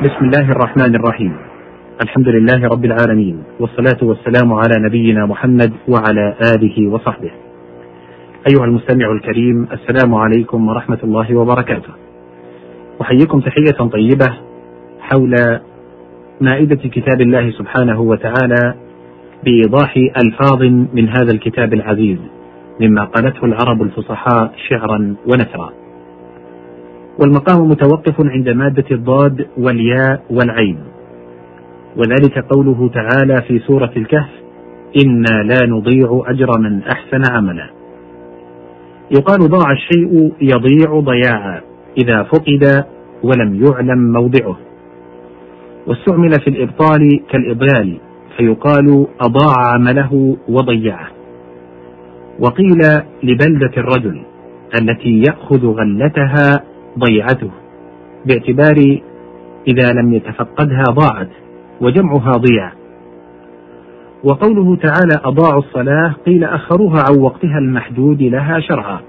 بسم الله الرحمن الرحيم. الحمد لله رب العالمين والصلاة والسلام على نبينا محمد وعلى آله وصحبه. أيها المستمع الكريم السلام عليكم ورحمة الله وبركاته. أحييكم تحية طيبة حول مائدة كتاب الله سبحانه وتعالى بإيضاح ألفاظ من هذا الكتاب العزيز مما قالته العرب الفصحاء شعرا ونثرا. والمقام متوقف عند مادة الضاد والياء والعين. وذلك قوله تعالى في سورة الكهف إنا لا نضيع أجر من أحسن عملا. يقال ضاع الشيء يضيع ضياعا إذا فقد ولم يعلم موضعه. واستعمل في الإبطال كالإضلال فيقال أضاع عمله وضيعه. وقيل لبلدة الرجل التي يأخذ غلتها ضيعته باعتبار إذا لم يتفقدها ضاعت وجمعها ضيع. وقوله تعالى أضاعوا الصلاة قيل أخروها عن وقتها المحدود لها شرعا.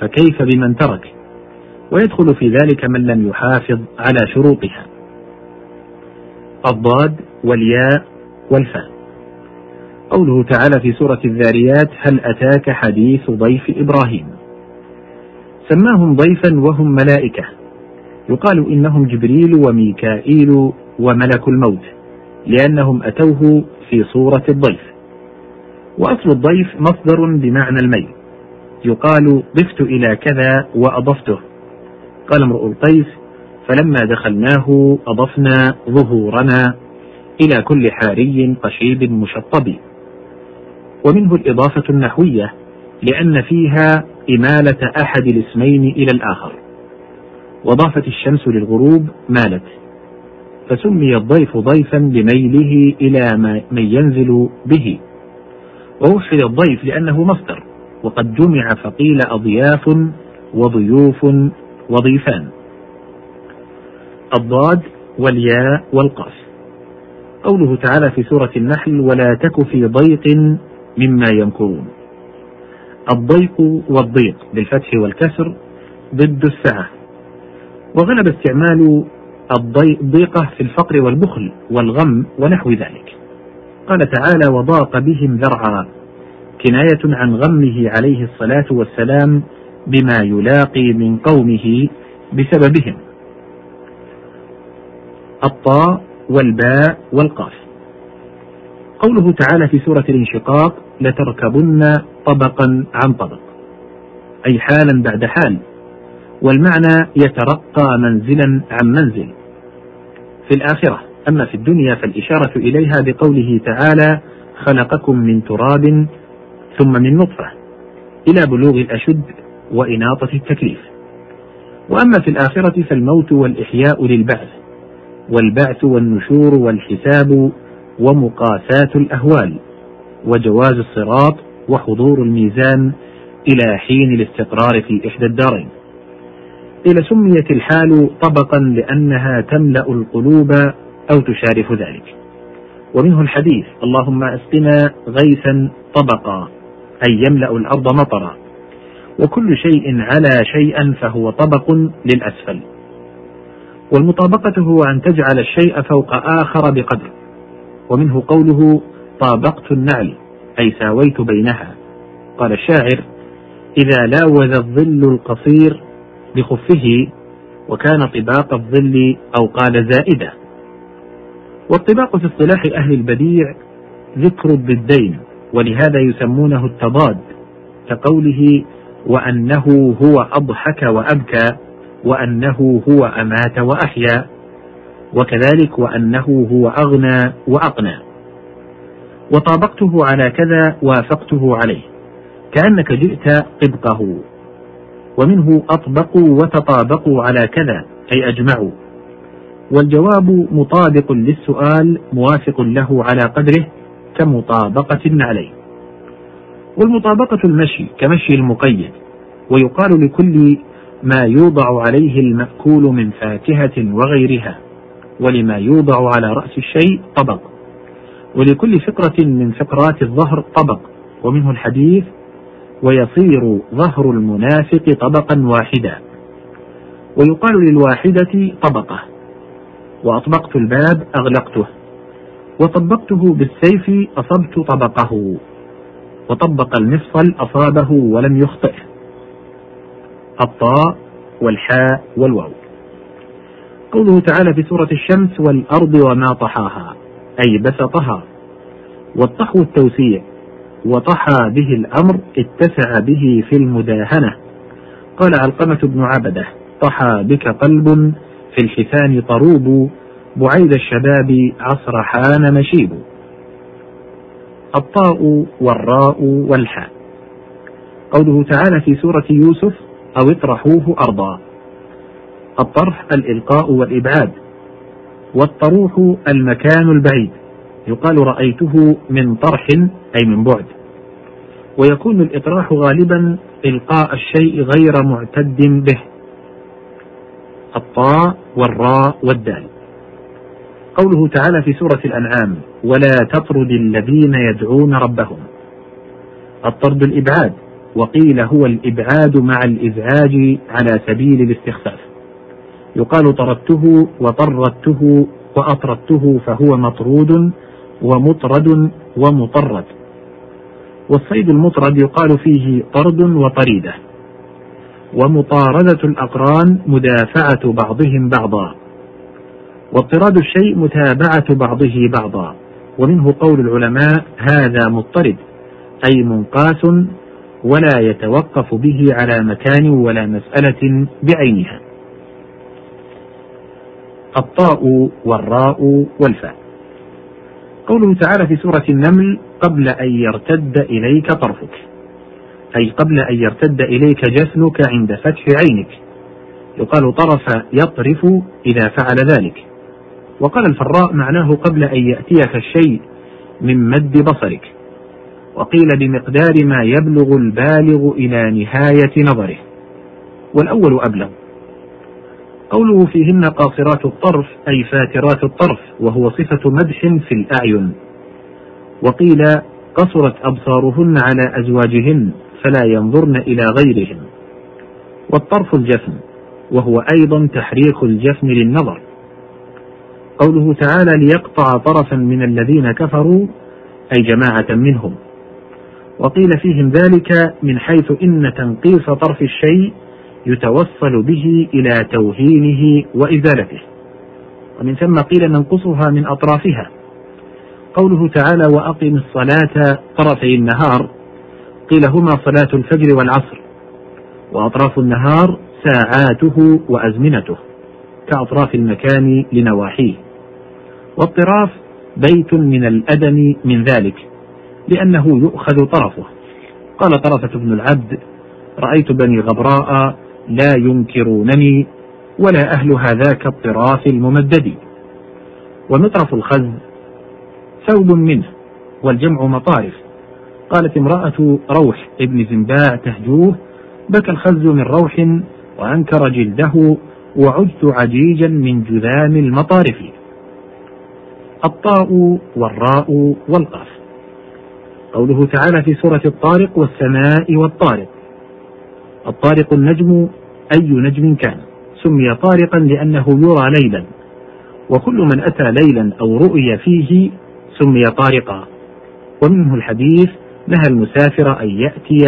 فكيف بمن ترك؟ ويدخل في ذلك من لم يحافظ على شروطها. الضاد والياء والفاء. قوله تعالى في سورة الذاريات هل أتاك حديث ضيف إبراهيم؟ سماهم ضيفا وهم ملائكة. يقال إنهم جبريل وميكائيل وملك الموت لأنهم أتوه في صورة الضيف. وأصل الضيف مصدر بمعنى الميل. يقال ضفت إلى كذا وأضفته قال امرؤ القيس فلما دخلناه أضفنا ظهورنا إلى كل حاري قشيب مشطب ومنه الإضافة النحوية لأن فيها إمالة أحد الاسمين إلى الآخر. وضافت الشمس للغروب مالت فسمي الضيف ضيفا لميله إلى من ينزل به. ووحد الضيف لأنه مصدر وقد جمع فقيل أضياف وضيوف وضيفان. الضاد والياء والقاف. قوله تعالى في سورة النحل ولا تك في ضيق مما يمكرون الضيق والضيق بالفتح والكسر ضد السعة وغلب استعمال الضيقة في الفقر والبخل والغم ونحو ذلك. قال تعالى وضاق بهم ذرعا. كناية عن غمه عليه الصلاة والسلام بما يلاقي من قومه بسببهم. الطاء والباء والقاف. قوله تعالى في سورة الانشقاق لتركبن طبقا عن طبق. أي حالا بعد حال. والمعنى يترقى منزلا عن منزل. في الآخرة. أما في الدنيا فالإشارة إليها بقوله تعالى خلقكم من تراب ثم من نطفة. إلى بلوغ الأشد وإناطة التكليف. وأما في الآخرة فالموت والإحياء للبعث. والبعث والنشور والحساب ومقاساة الأهوال وجواز الصراط وحضور الميزان إلى حين الاستقرار في إحدى الدارين. قيل سميت الحال طبقا لأنها تملأ القلوب أو تشارف ذلك. ومنه الحديث اللهم أسقنا غيثا طبقا أي يملأ الأرض مطرا. وكل شيء على شيئا فهو طبق للأسفل. والمطابقة هو أن تجعل الشيء فوق آخر بقدر. ومنه قوله طابقت النعل أي ساويت بينها. قال الشاعر إذا لاوذ الظل القصير بخفه وكان طباق الظل أو قال زائدة. والطباق في اصطلاح أهل البديع ذكر الضدين ولهذا يسمونه التضاد كقوله وأنه هو أضحك وأبكى وأنه هو أمات وأحيا. وكذلك وأنه هو أغنى وأقنى. وطابقته على كذا وافقته عليه كأنك جئت طبقه. ومنه أطبقوا وتطابقوا على كذا أي أجمعوا. والجواب مطابق للسؤال موافق له على قدره كمطابقة عليه. والمطابقة المشي كمشي المقيد. ويقال لكل ما يوضع عليه المأكول من فاكهة وغيرها. ولما يوضع على رأس الشيء طبق. ولكل فقرة من فقرات الظهر طبق. ومنه الحديث ويصير ظهر المنافق طبقا واحدا. ويقال للواحدة طبقة. وأطبقت الباب أغلقته. وطبقته بالسيف أصبت طبقه. وطبق المفصل أصابه ولم يخطئه الطاء والحاء والواو. قوله تعالى في سورة الشمس والأرض وما طحاها أي بسطها والطحو التوسيع وطحى به الأمر اتسع به في المداهنة. قال علقمة بن عبدة طحى بك قلب في الحثان طروب بعيد الشباب عصر حان مشيب. الطاء والراء والحاء. قوله تعالى في سورة يوسف أو اطرحوه أرضا. الطرح الإلقاء والإبعاد. والطروح المكان البعيد. يقال رأيته من طرح أي من بعد. ويكون الإطراح غالبا إلقاء الشيء غير معتد به. الطاء والراء والدال. قوله تعالى في سورة الأنعام ولا تطرد الذين يدعون ربهم الطرد الإبعاد. وقيل هو الإبعاد مع الإزعاج على سبيل الاستخفاف. يقال طردته وطردته وأطردته فهو مطرود ومطرد ومطرد. والصيد المطرد يقال فيه طرد وطريدة. ومطاردة الأقران مدافعة بعضهم بعضا. واضطراد الشيء متابعة بعضه بعضا. ومنه قول العلماء هذا مضطرد أي منقاس ولا يتوقف به على مكان ولا مسألة بعينها. الطاء والراء والفاء. قوله تعالى في سورة النمل قبل أن يرتد إليك طرفك. أي قبل أن يرتد إليك جفنك عند فتح عينك. يقال طرف يطرف إذا فعل ذلك. وقال الفراء معناه قبل أن يأتيك الشيء من مد بصرك. وقيل بمقدار ما يبلغ البالغ إلى نهاية نظره. والأول أبلغ. قوله فيهن قاصرات الطرف أي فاترات الطرف وهو صفة مدح في الأعين. وقيل قصرت أبصارهن على أزواجهن فلا ينظرن إلى غيرهم والطرف الجفن وهو أيضا تحريك الجفن للنظر. قوله تعالى ليقطع طرفا من الذين كفروا أي جماعة منهم. وقيل فيهم ذلك من حيث إن تنقيص طرف الشيء يتوصل به إلى توهينه وإزالته. ومن ثم قيل ننقصها من أطرافها. قوله تعالى وأقم الصلاة طرفي النهار. قيل هما صلاة الفجر والعصر. وأطراف النهار ساعاته وأزمنته كأطراف المكان لنواحيه. والطراف بيت من الأدم من ذلك لأنه يؤخذ طرفه. قال طرفة بن العبد رأيت بني غبراء لا ينكرونني ولا أهل هذاك الطراف الممدد. ومطرف الخز ثوب منه والجمع مطارف. قالت امرأة روح ابن زنباء تهجوه بكى الخز من روح وأنكر جلده وعدت عجيجا من جذام المطارف. الطاء والراء والقاف. قوله تعالى في سورة الطارق والسماء والطارق. الطارق النجم أي نجم كان. سمي طارقا لأنه يرى ليلا. وكل من أتى ليلا أو رؤي فيه سمي طارقا. ومنه الحديث نهى المسافر أن يأتي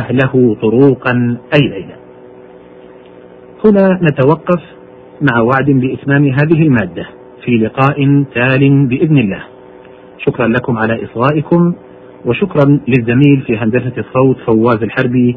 أهله طروقا أي ليلا. هنا نتوقف مع وعد بإتمام هذه المادة في لقاء تال بإذن الله. شكرا لكم على إصغائكم وشكرا للزميل في هندسة الصوت فواز الحربي